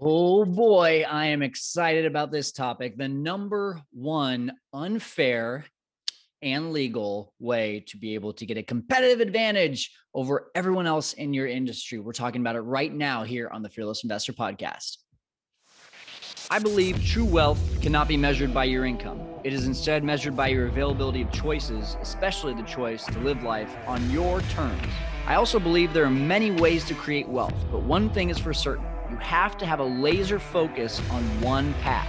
Oh boy, I am excited about this topic. The number one unfair and legal way to be able to get a competitive advantage over everyone else in your industry. We're talking about it right now here on the Fearless Investor Podcast. I believe true wealth cannot be measured by your income. It is instead measured by your availability of choices, especially the choice to live life on your terms. I also believe there are many ways to create wealth, but one thing is for certain you have to have a laser focus on one path.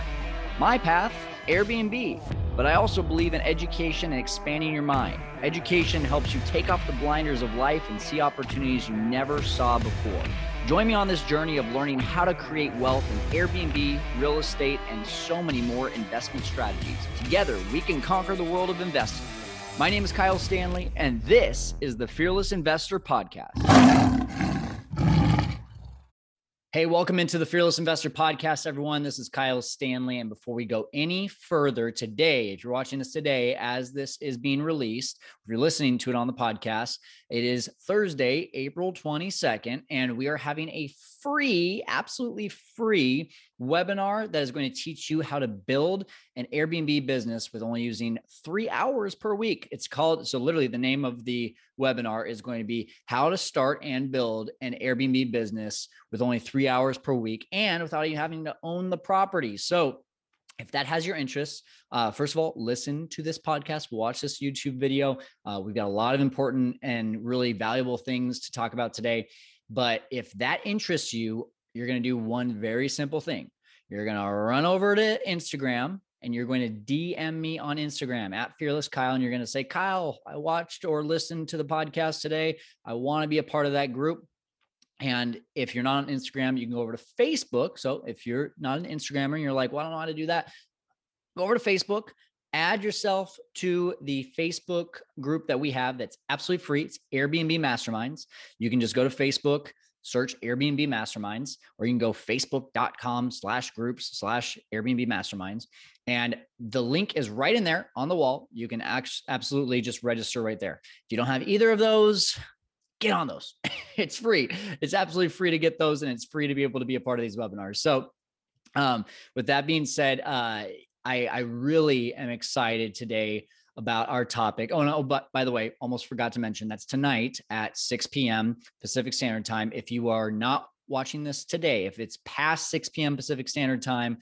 My path, Airbnb. But I also believe in education and expanding your mind. Education helps you take off the blinders of life and see opportunities you never saw before. Join me on this journey of learning how to create wealth in Airbnb, real estate, and so many more investment strategies. Together, we can conquer the world of investing. My name is Kyle Stanley, and this is the Fearless Investor Podcast. Hey, welcome into the Fearless Investor Podcast, everyone. This is Kyle Stanley. And before we go any further today, if you're watching this today as this is being released, if you're listening to it on the podcast, it is Thursday, April 22nd, and we are having a free, absolutely free webinar that is going to teach you how to build an Airbnb business with only using three hours per week. It's called, so literally the name of the webinar is going to be how to start and build an Airbnb business with only three hours per week and without you having to own the property. So if that has your interest, uh, first of all, listen to this podcast, watch this YouTube video. Uh, we've got a lot of important and really valuable things to talk about today. But if that interests you, you're going to do one very simple thing. You're going to run over to Instagram and you're going to DM me on Instagram at Fearless Kyle. And you're going to say, Kyle, I watched or listened to the podcast today. I want to be a part of that group. And if you're not on Instagram, you can go over to Facebook. So if you're not an Instagrammer and you're like, well, I don't know how to do that, go over to Facebook, add yourself to the Facebook group that we have that's absolutely free. It's Airbnb Masterminds. You can just go to Facebook, search Airbnb Masterminds, or you can go facebook.com slash groups slash Airbnb Masterminds. And the link is right in there on the wall. You can absolutely just register right there. If you don't have either of those, get on those. it's free. It's absolutely free to get those, and it's free to be able to be a part of these webinars. So, um, with that being said, uh, I, I really am excited today about our topic. Oh no, but by the way, almost forgot to mention that's tonight at 6 p.m. Pacific Standard Time. If you are not watching this today, if it's past 6 p.m. Pacific Standard Time,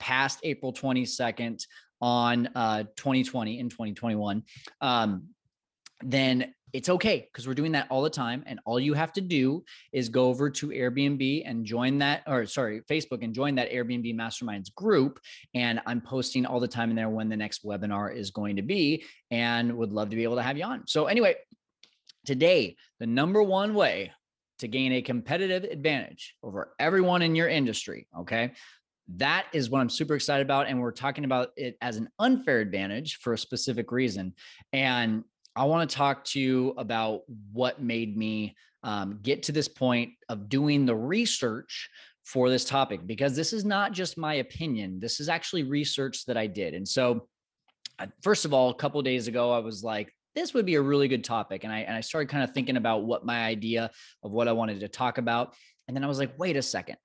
past April 22nd on uh 2020 and 2021, um, then it's okay because we're doing that all the time. And all you have to do is go over to Airbnb and join that, or sorry, Facebook and join that Airbnb Masterminds group. And I'm posting all the time in there when the next webinar is going to be and would love to be able to have you on. So, anyway, today, the number one way to gain a competitive advantage over everyone in your industry, okay? That is what I'm super excited about. And we're talking about it as an unfair advantage for a specific reason. And I want to talk to you about what made me um, get to this point of doing the research for this topic because this is not just my opinion. This is actually research that I did. And so, first of all, a couple days ago, I was like, this would be a really good topic. And I, and I started kind of thinking about what my idea of what I wanted to talk about. And then I was like, wait a second.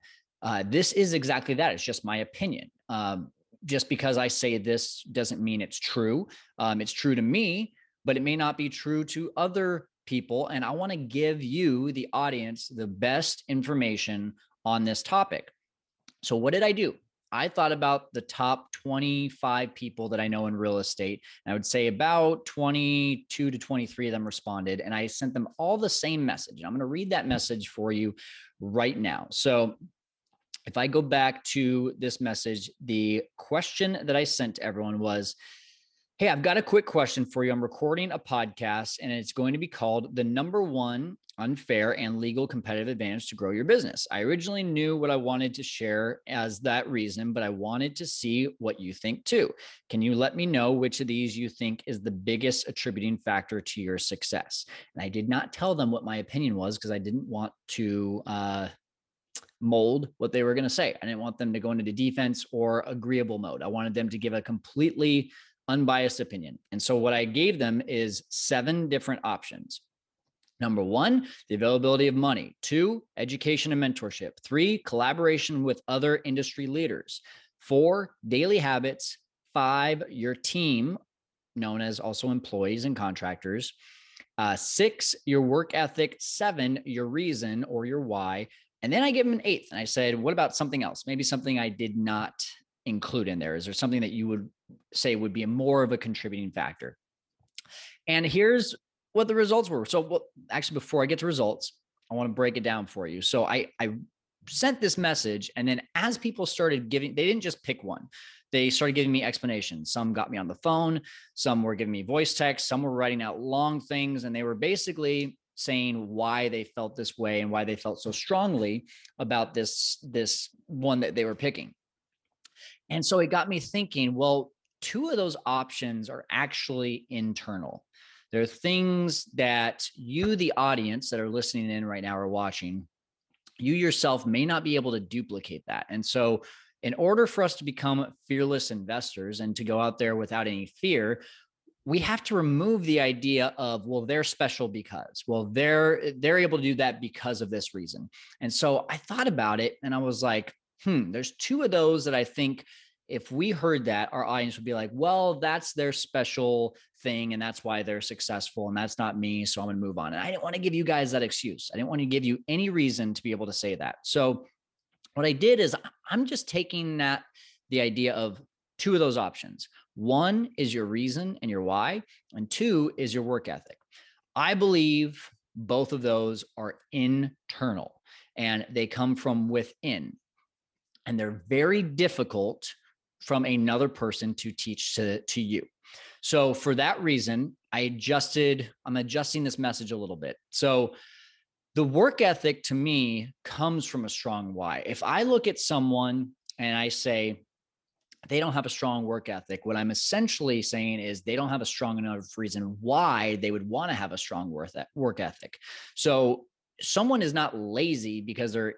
Uh, this is exactly that. It's just my opinion. Um, just because I say this doesn't mean it's true. Um, it's true to me, but it may not be true to other people. And I want to give you, the audience, the best information on this topic. So, what did I do? I thought about the top 25 people that I know in real estate. And I would say about 22 to 23 of them responded. And I sent them all the same message. And I'm going to read that message for you right now. So, if I go back to this message, the question that I sent to everyone was Hey, I've got a quick question for you. I'm recording a podcast and it's going to be called The Number One Unfair and Legal Competitive Advantage to Grow Your Business. I originally knew what I wanted to share as that reason, but I wanted to see what you think too. Can you let me know which of these you think is the biggest attributing factor to your success? And I did not tell them what my opinion was because I didn't want to uh, mold what they were going to say. I didn't want them to go into the defense or agreeable mode. I wanted them to give a completely unbiased opinion. And so what I gave them is seven different options. Number one, the availability of money. Two, education and mentorship. Three, collaboration with other industry leaders. Four, daily habits. Five, your team, known as also employees and contractors. Uh, six, your work ethic. Seven, your reason or your why. And then I give them an eighth. And I said, what about something else? Maybe something I did not include in there. Is there something that you would say would be more of a contributing factor? And here's what the results were. So, well, actually, before I get to results, I want to break it down for you. So, I I sent this message, and then as people started giving, they didn't just pick one. They started giving me explanations. Some got me on the phone. Some were giving me voice text. Some were writing out long things, and they were basically saying why they felt this way and why they felt so strongly about this this one that they were picking. And so it got me thinking, well, two of those options are actually internal. There are things that you, the audience that are listening in right now or watching, you yourself may not be able to duplicate that. And so, in order for us to become fearless investors and to go out there without any fear, we have to remove the idea of well they're special because well they're they're able to do that because of this reason and so i thought about it and i was like hmm there's two of those that i think if we heard that, our audience would be like, well, that's their special thing. And that's why they're successful. And that's not me. So I'm going to move on. And I didn't want to give you guys that excuse. I didn't want to give you any reason to be able to say that. So what I did is I'm just taking that, the idea of two of those options. One is your reason and your why, and two is your work ethic. I believe both of those are internal and they come from within. And they're very difficult from another person to teach to, to you. So for that reason, I adjusted, I'm adjusting this message a little bit. So the work ethic to me comes from a strong why. If I look at someone and I say, they don't have a strong work ethic. What I'm essentially saying is they don't have a strong enough reason why they would want to have a strong work ethic. So someone is not lazy because they're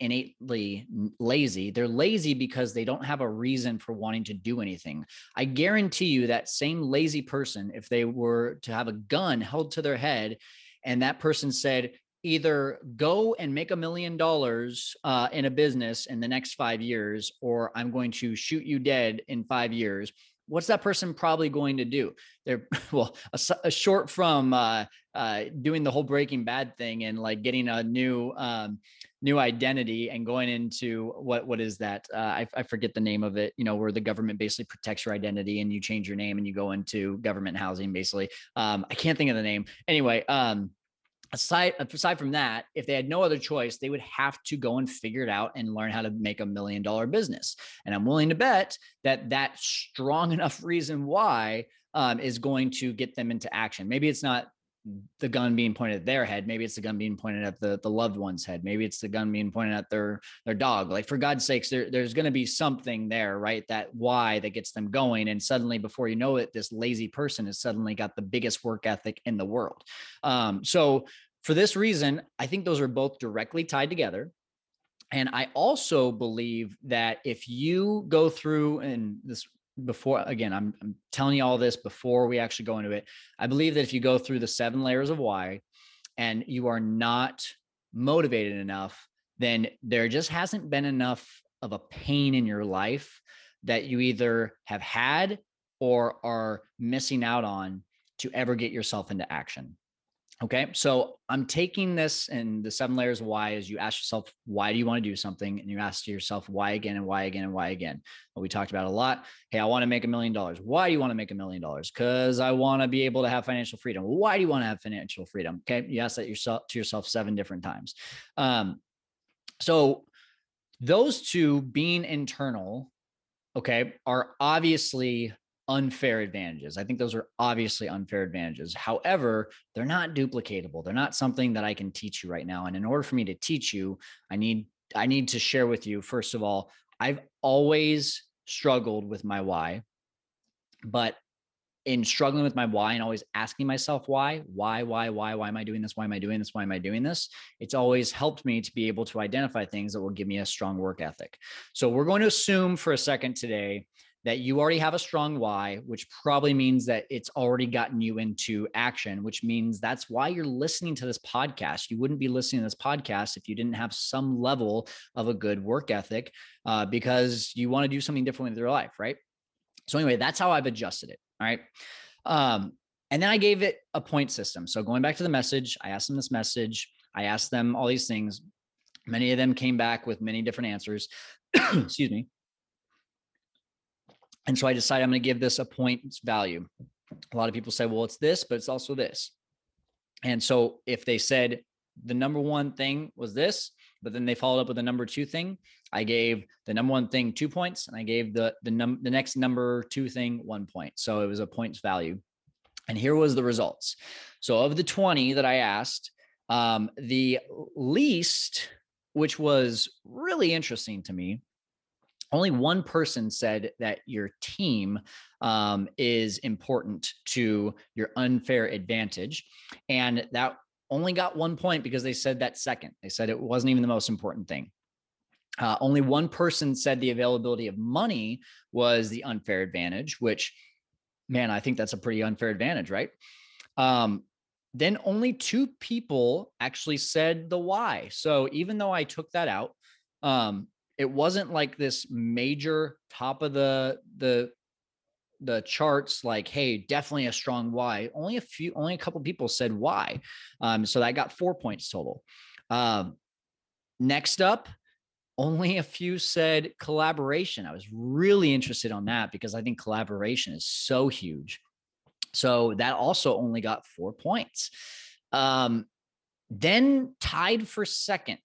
innately lazy. They're lazy because they don't have a reason for wanting to do anything. I guarantee you that same lazy person, if they were to have a gun held to their head and that person said, either go and make a million dollars uh, in a business in the next five years, or I'm going to shoot you dead in five years what's that person probably going to do? They're well, a, a short from uh, uh, doing the whole Breaking Bad thing and like getting a new um, new identity and going into what what is that? Uh, I, I forget the name of it. You know, where the government basically protects your identity and you change your name and you go into government housing. Basically, um, I can't think of the name. Anyway, um, aside aside from that if they had no other choice they would have to go and figure it out and learn how to make a million dollar business. And i'm willing to bet that that strong enough reason why um, is going to get them into action. Maybe it's not the gun being pointed at their head. Maybe it's the gun being pointed at the, the loved one's head. Maybe it's the gun being pointed at their their dog. Like for god's sakes there, there's going to be something there right? That why that gets them going. And suddenly before you know it this lazy person has suddenly got the biggest work ethic in the world. Um, so for this reason, I think those are both directly tied together. And I also believe that if you go through and this before again, I'm, I'm telling you all this before we actually go into it. I believe that if you go through the seven layers of why and you are not motivated enough, then there just hasn't been enough of a pain in your life that you either have had or are missing out on to ever get yourself into action. Okay. So I'm taking this and the seven layers why is you ask yourself, why do you want to do something? And you ask yourself why again and why again and why again. What we talked about a lot. Hey, I want to make a million dollars. Why do you want to make a million dollars? Because I want to be able to have financial freedom. Why do you want to have financial freedom? Okay. You ask that yourself to yourself seven different times. Um, so those two being internal, okay, are obviously unfair advantages. I think those are obviously unfair advantages. However, they're not duplicatable. They're not something that I can teach you right now. And in order for me to teach you, I need I need to share with you first of all, I've always struggled with my why. But in struggling with my why and always asking myself why, why, why, why, why am I doing this? Why am I doing this? Why am I doing this? It's always helped me to be able to identify things that will give me a strong work ethic. So we're going to assume for a second today that you already have a strong why, which probably means that it's already gotten you into action, which means that's why you're listening to this podcast. You wouldn't be listening to this podcast if you didn't have some level of a good work ethic uh, because you want to do something different with your life, right? So, anyway, that's how I've adjusted it. All right. Um, and then I gave it a point system. So, going back to the message, I asked them this message, I asked them all these things. Many of them came back with many different answers. Excuse me. And so I decided I'm going to give this a points value. A lot of people say, well, it's this, but it's also this. And so if they said the number one thing was this, but then they followed up with the number two thing, I gave the number one thing two points, and I gave the the num the next number two thing one point. So it was a points value. And here was the results. So of the 20 that I asked, um, the least, which was really interesting to me, only one person said that your team um, is important to your unfair advantage. And that only got one point because they said that second. They said it wasn't even the most important thing. Uh, only one person said the availability of money was the unfair advantage, which, man, I think that's a pretty unfair advantage, right? Um, then only two people actually said the why. So even though I took that out, um, it wasn't like this major top of the the the charts like hey definitely a strong why only a few only a couple people said why um so that got four points total. Um next up only a few said collaboration. I was really interested on that because i think collaboration is so huge. So that also only got four points. Um then tied for second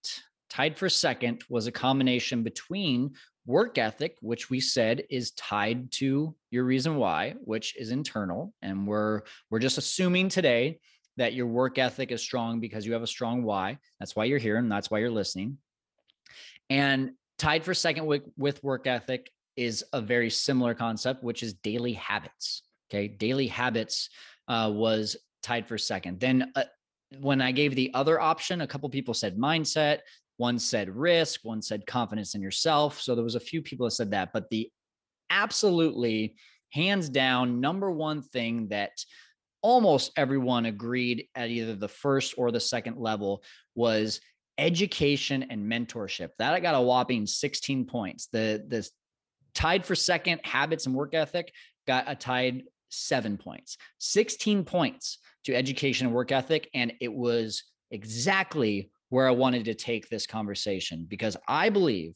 Tied for second was a combination between work ethic, which we said is tied to your reason why, which is internal. And we're we're just assuming today that your work ethic is strong because you have a strong why. That's why you're here and that's why you're listening. And tied for second with, with work ethic is a very similar concept, which is daily habits. Okay. Daily habits uh, was tied for second. Then uh, when I gave the other option, a couple people said mindset. One said risk, one said confidence in yourself. So there was a few people that said that, but the absolutely hands down number one thing that almost everyone agreed at either the first or the second level was education and mentorship. That I got a whopping 16 points. The the tied for second habits and work ethic got a tied 7 points. 16 points to education and work ethic and it was exactly where I wanted to take this conversation because I believe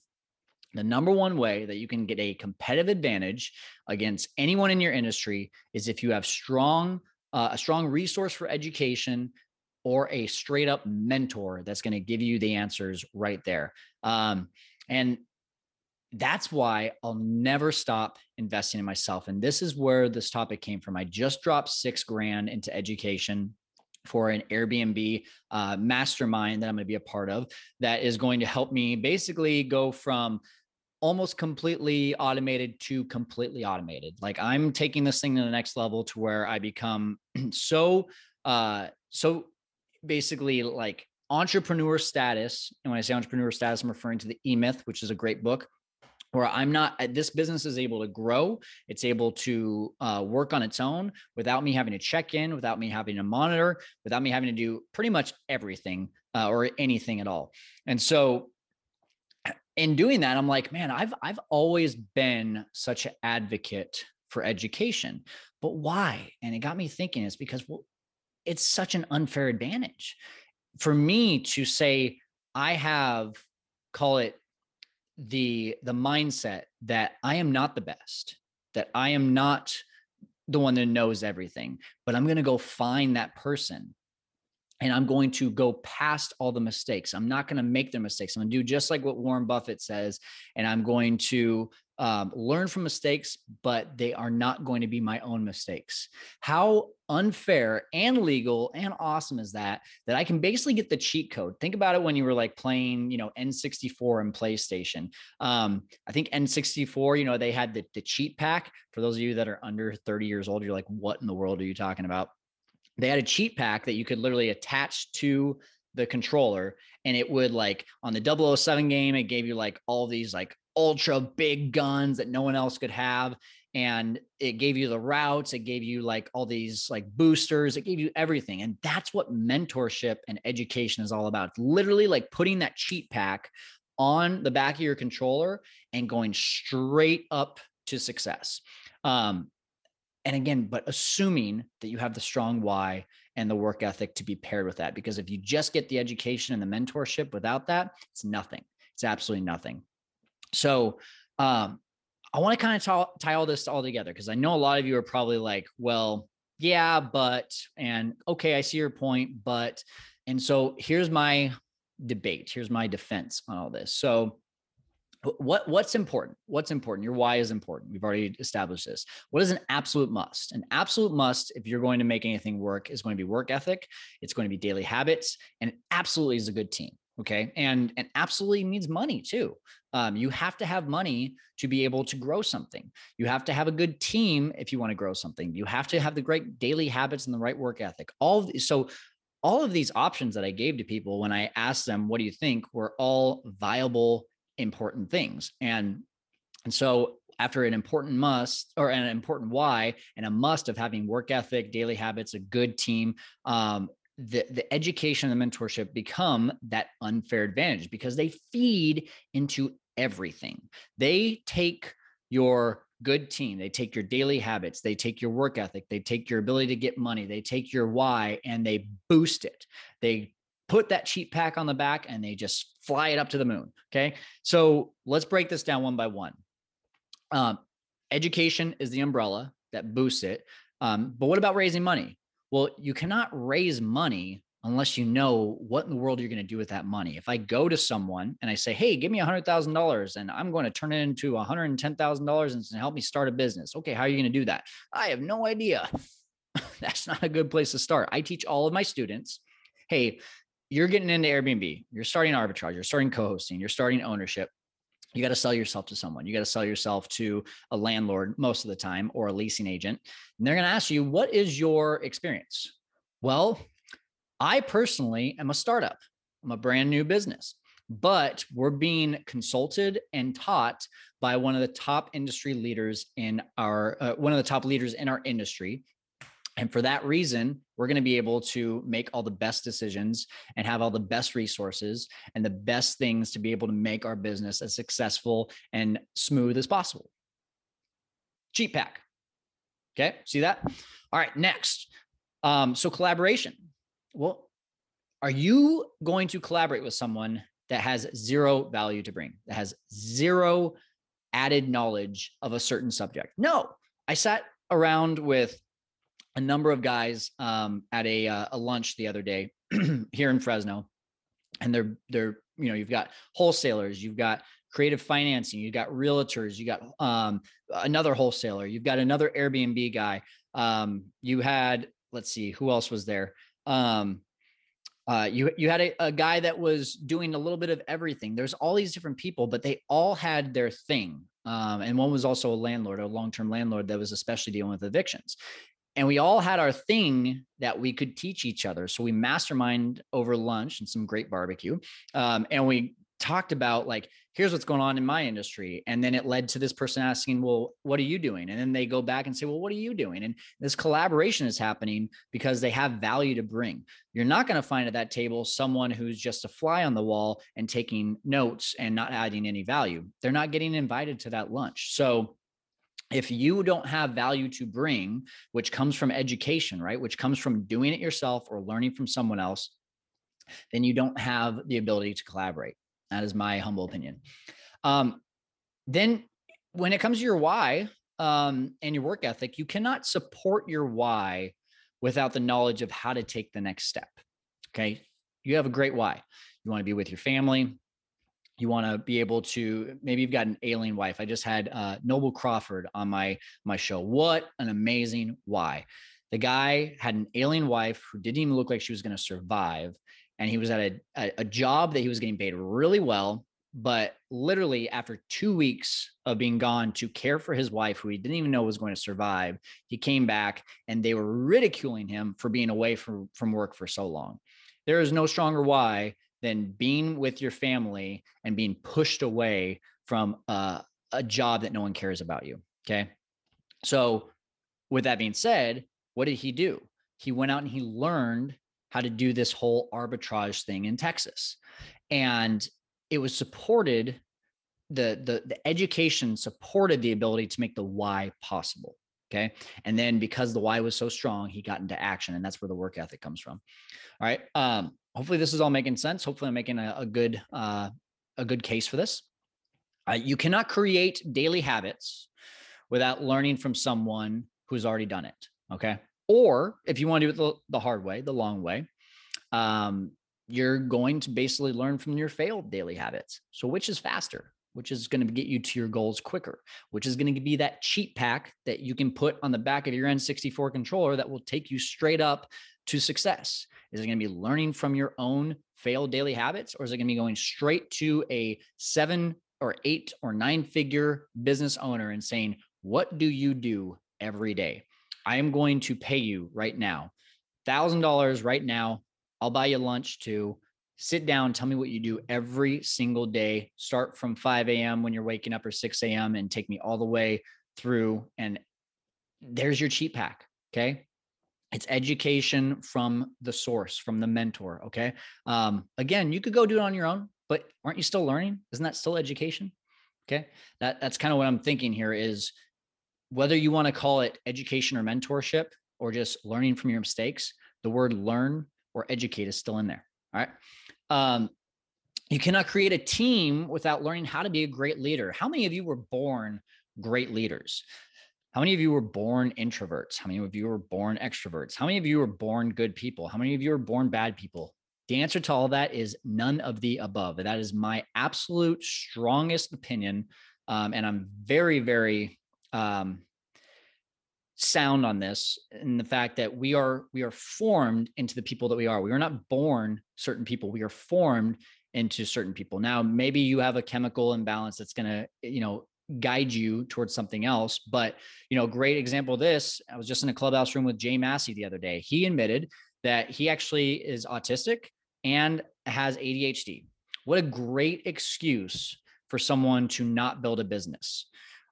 the number one way that you can get a competitive advantage against anyone in your industry is if you have strong uh, a strong resource for education or a straight up mentor that's going to give you the answers right there. Um, and that's why I'll never stop investing in myself. And this is where this topic came from. I just dropped six grand into education for an Airbnb uh, mastermind that I'm going to be a part of that is going to help me basically go from almost completely automated to completely automated. Like I'm taking this thing to the next level to where I become so uh so basically like entrepreneur status. And when I say entrepreneur status, I'm referring to the E Myth, which is a great book where I'm not, uh, this business is able to grow. It's able to uh, work on its own without me having to check in, without me having to monitor, without me having to do pretty much everything uh, or anything at all. And so, in doing that, I'm like, man, I've I've always been such an advocate for education, but why? And it got me thinking. It's because well, it's such an unfair advantage for me to say I have call it the the mindset that I am not the best, that I am not the one that knows everything, but I'm going to go find that person and I'm going to go past all the mistakes. I'm not going to make their mistakes. I'm going to do just like what Warren Buffett says, and I'm going to um, learn from mistakes, but they are not going to be my own mistakes. How unfair and legal and awesome is that? That I can basically get the cheat code. Think about it when you were like playing, you know, N64 and PlayStation. Um, I think N64, you know, they had the, the cheat pack. For those of you that are under 30 years old, you're like, what in the world are you talking about? they had a cheat pack that you could literally attach to the controller and it would like on the 007 game it gave you like all these like ultra big guns that no one else could have and it gave you the routes it gave you like all these like boosters it gave you everything and that's what mentorship and education is all about. It's literally like putting that cheat pack on the back of your controller and going straight up to success. Um, and again but assuming that you have the strong why and the work ethic to be paired with that because if you just get the education and the mentorship without that it's nothing. It's absolutely nothing so um, I want to kind of tie, tie all this all together because I know a lot of you are probably like, well, yeah, but, and okay, I see your point, but, and so here's my debate. Here's my defense on all this. So, what what's important? What's important? Your why is important. We've already established this. What is an absolute must? An absolute must if you're going to make anything work is going to be work ethic it's going to be daily habits and it absolutely is a good team okay and and absolutely needs money too. Um, you have to have money to be able to grow something. You have to have a good team if you want to grow something. You have to have the great daily habits and the right work ethic. All these, so all of these options that i gave to people when i asked them what do you think? were all viable important things. And and so after an important must or an important why and a must of having work ethic daily habits a good team um, the, the education and the mentorship become that unfair advantage because they feed into everything. They take your good team, they take your daily habits, they take your work ethic, they take your ability to get money, they take your why and they boost it. They put that cheat pack on the back and they just fly it up to the moon. Okay. So let's break this down one by one. Um, education is the umbrella that boosts it. Um, but what about raising money? Well, you cannot raise money unless you know what in the world you're going to do with that money. If I go to someone and I say, "Hey, give me a hundred thousand dollars, and I'm going to turn it into a hundred and ten thousand dollars and help me start a business," okay, how are you going to do that? I have no idea. That's not a good place to start. I teach all of my students, "Hey, you're getting into Airbnb, you're starting arbitrage, you're starting co-hosting, you're starting ownership you got to sell yourself to someone. You got to sell yourself to a landlord most of the time or a leasing agent. And they're going to ask you, what is your experience? Well, I personally am a startup. I'm a brand new business, but we're being consulted and taught by one of the top industry leaders in our, uh, one of the top leaders in our industry and for that reason, we're going to be able to make all the best decisions and have all the best resources and the best things to be able to make our business as successful and smooth as possible. Cheat pack. Okay, see that? All right, next. Um, so collaboration. Well, are you going to collaborate with someone that has zero value to bring, that has zero added knowledge of a certain subject? No. I sat around with a number of guys um, at a uh, a lunch the other day here in Fresno, and they're they're you know you've got wholesalers, you've got creative financing, you've got realtors, you got um, another wholesaler, you've got another Airbnb guy, um, you had let's see who else was there. Um, uh, you you had a, a guy that was doing a little bit of everything. There's all these different people, but they all had their thing. Um, and one was also a landlord, a long-term landlord that was especially dealing with evictions and we all had our thing that we could teach each other. So we mastermind over lunch and some great barbecue. Um, and we talked about like, here's what's going on in my industry. And then it led to this person asking, well, what are you doing? And then they go back and say, well, what are you doing? And this collaboration is happening because they have value to bring. You're not going to find at that table someone who's just a fly on the wall and taking notes and not adding any value. They're not getting invited to that lunch. So if you don't have value to bring, which comes from education, right? Which comes from doing it yourself or learning from someone else, then you don't have the ability to collaborate. That is my humble opinion. Um, then when it comes to your why um, and your work ethic, you cannot support your why without the knowledge of how to take the next step. Okay. You have a great why. You want to be with your family you want to be able to maybe you've got an alien wife. I just had uh, noble crawford on my my show. What an amazing why. The guy had an alien wife who didn't even look like she was going to survive and he was at a, a, a job that he was getting paid really well but literally after two weeks of being gone to care for his wife who he didn't even know was going to survive he came back and they were ridiculing him for being away from, from work for so long. There is no stronger why than being with your family and being pushed away from uh, a job that no one cares about you. Okay. So, with that being said, what did he do? He went out and he learned how to do this whole arbitrage thing in Texas. And it was supported the the the education supported the ability to make the why possible okay and then because the why was so strong he got into action and that's where the work ethic comes from all right um hopefully this is all making sense. Hopefully i'm making a, a good uh a good case for this. Uh, you cannot create daily habits without learning from someone who's already done it okay? Or if you want to do it the, the hard way the long way um you're going to basically learn from your failed daily habits. So which is faster which is going to get you to your goals quicker, which is going to be that cheat pack that you can put on the back of your N64 controller that will take you straight up to success. Is it going to be learning from your own failed daily habits, or is it going to be going straight to a seven or eight or nine figure business owner and saying, What do you do every day? I am going to pay you right now, $1,000 right now. I'll buy you lunch too sit down, tell me what you do every single day. Start from 5 a.m. when you're waking up or 6 a.m. and take me all the way through. And there's your cheat pack. Okay. It's education from the source, from the mentor. Okay. Um, again, you could go do it on your own, but aren't you still learning? Isn't that still education? Okay. That that's kind of what I'm thinking here is whether you want to call it education or mentorship or just learning from your mistakes, the word learn or educate is still in there. Right. Um, you cannot create a team without learning how to be a great leader. How many of you were born great leaders? How many of you were born introverts? How many of you were born extroverts? How many of you were born good people? How many of you were born bad people? The answer to all that is none of the above. That is my absolute strongest opinion. Um, and I'm very, very um, sound on this and the fact that we are we are formed into the people that we are. We are not born certain people. We are formed into certain people. Now maybe you have a chemical imbalance that's going to you know guide you towards something else but you know great example of this i was just in a clubhouse room with jay massey the other day. He admitted that he actually is autistic and has adhd what a great excuse for someone to not build a business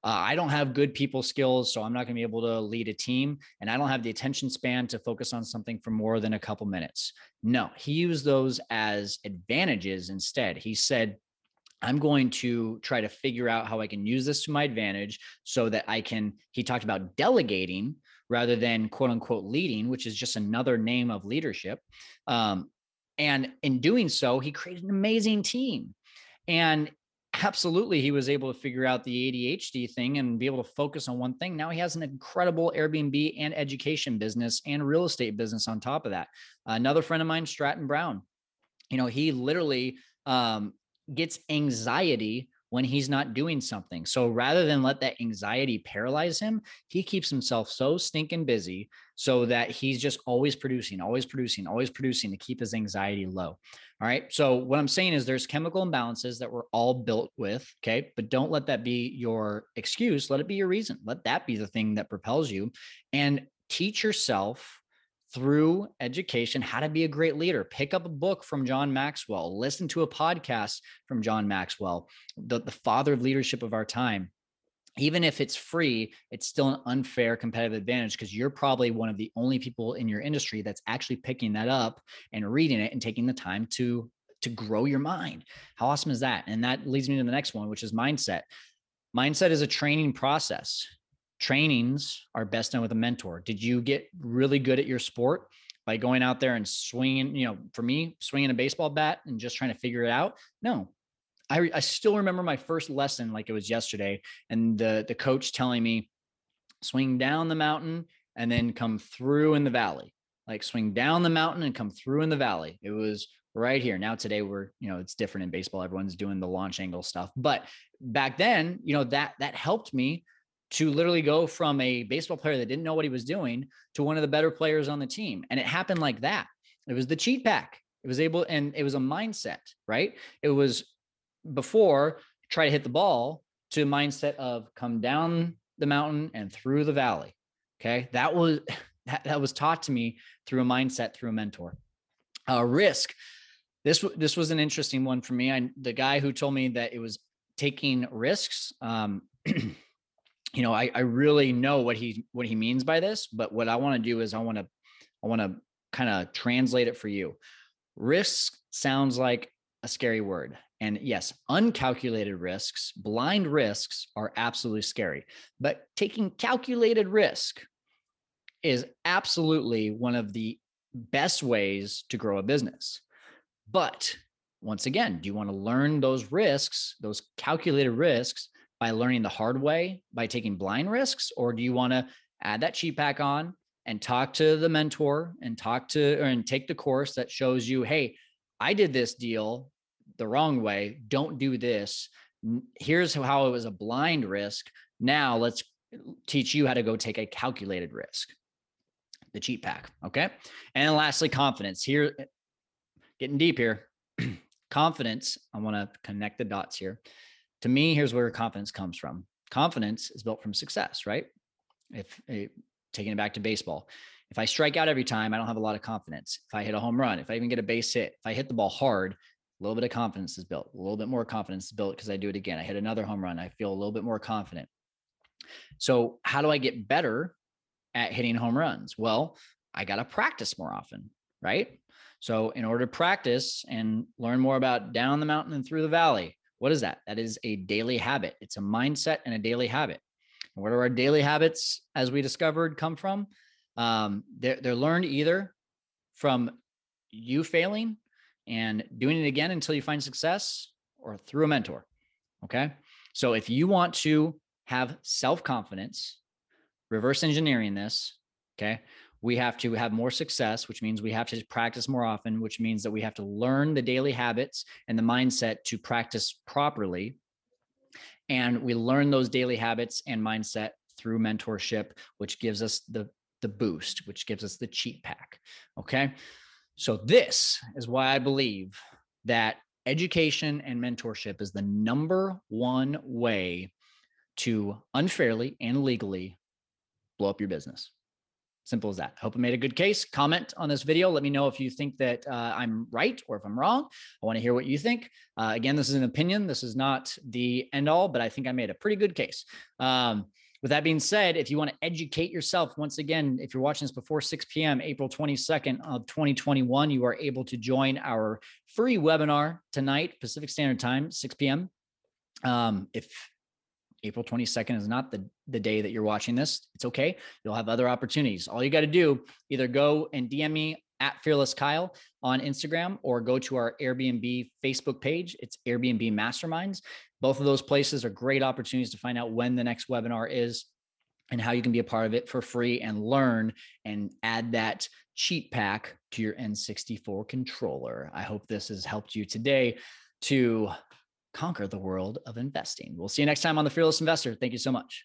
uh, I don't have good people skills, so I'm not going to be able to lead a team. And I don't have the attention span to focus on something for more than a couple minutes. No, he used those as advantages instead. He said, I'm going to try to figure out how I can use this to my advantage so that I can. He talked about delegating rather than quote unquote leading, which is just another name of leadership. Um, and in doing so, he created an amazing team. And absolutely he was able to figure out the ADHD thing and be able to focus on one thing. Now he has an incredible Airbnb and education business and real estate business on top of that. Another friend of mine, Stratton Brown, you know, he literally um, gets anxiety when he's not doing something. So rather than let that anxiety paralyze him, he keeps himself so stinking busy so that he's just always producing, always producing, always producing to keep his anxiety low. All right. So what I'm saying is there's chemical imbalances that we're all built with. Okay. But don't let that be your excuse. Let it be your reason. Let that be the thing that propels you and teach yourself through education how to be a great leader. Pick up a book from John Maxwell, listen to a podcast from John Maxwell, the, the father of leadership of our time. Even if it's free, it's still an unfair competitive advantage because you're probably one of the only people in your industry that's actually picking that up and reading it and taking the time to to grow your mind. How awesome is that? And that leads me to the next one, which is mindset. Mindset is a training process trainings are best done with a mentor. Did you get really good at your sport by going out there and swinging, you know, for me, swinging a baseball bat and just trying to figure it out? No. I, I still remember my first lesson like it was yesterday and the the coach telling me swing down the mountain and then come through in the valley. Like swing down the mountain and come through in the valley. It was right here. Now today we're, you know, it's different in baseball. Everyone's doing the launch angle stuff. But back then, you know, that that helped me to literally go from a baseball player that didn't know what he was doing to one of the better players on the team. And it happened like that. It was the cheat pack. It was able, and it was a mindset, right? It was before try to hit the ball to a mindset of come down the mountain and through the valley. Okay. That was, that, that was taught to me through a mindset, through a mentor. Uh, risk. This this was an interesting one for me. I the guy who told me that it was taking risks. Um, you know, I, I really know what he what he means by this, but what I want to do is I want to I want to kind of translate it for you. Risk sounds like a scary word. And yes, uncalculated risks, blind risks are absolutely scary. But taking calculated risk is absolutely one of the best ways to grow a business. But once again, do you want to learn those risks, those calculated risks by learning the hard way by taking blind risks? Or do you want to add that cheat pack on and talk to the mentor and talk to or, and take the course that shows you, hey, I did this deal the wrong way. Don't do this. Here's how it was a blind risk. Now let's teach you how to go take a calculated risk. The cheat pack. Okay. And lastly, confidence. Here, getting deep here. confidence. I want to connect the dots here. To me, here's where confidence comes from. Confidence is built from success, right? If, eh, taking it back to baseball, if I strike out every time, I don't have a lot of confidence. If I hit a home run, if I even get a base hit, if I hit the ball hard, a little bit of confidence is built, a little bit more confidence is built because I do it again. I hit another home run. I feel a little bit more confident. So, how do I get better at hitting home runs? Well, I got to practice more often, right? So, in order to practice and learn more about down the mountain and through the valley, what is that? That is a daily habit. It's a mindset and a daily habit. And where do our daily habits, as we discovered, come from? Um, they're, they're learned either from you failing and doing it again until you find success or through a mentor. Okay. So if you want to have self confidence, reverse engineering this, okay, we have to have more success, which means we have to practice more often, which means that we have to learn the daily habits and the mindset to practice properly. And we learn those daily habits and mindset through mentorship, which gives us the the boost, which gives us the cheat pack. Okay. So, this is why I believe that education and mentorship is the number one way to unfairly and legally blow up your business. Simple as that. I hope I made a good case. Comment on this video. Let me know if you think that uh, I'm right or if I'm wrong. I want to hear what you think. Uh, again, this is an opinion. This is not the end all, but I think I made a pretty good case. Um, with that being said, if you want to educate yourself, once again, if you're watching this before 6 p.m., April 22nd of 2021, you are able to join our free webinar tonight, Pacific Standard Time, 6 p.m. Um, if April 22nd is not the, the day that you're watching this, it's okay. You'll have other opportunities. All you got to do, either go and DM me at Fearless Kyle on Instagram or go to our Airbnb Facebook page. It's Airbnb Masterminds. Both of those places are great opportunities to find out when the next webinar is and how you can be a part of it for free and learn and add that cheat pack to your N64 controller. I hope this has helped you today to conquer the world of investing. We'll see you next time on The Fearless Investor. Thank you so much.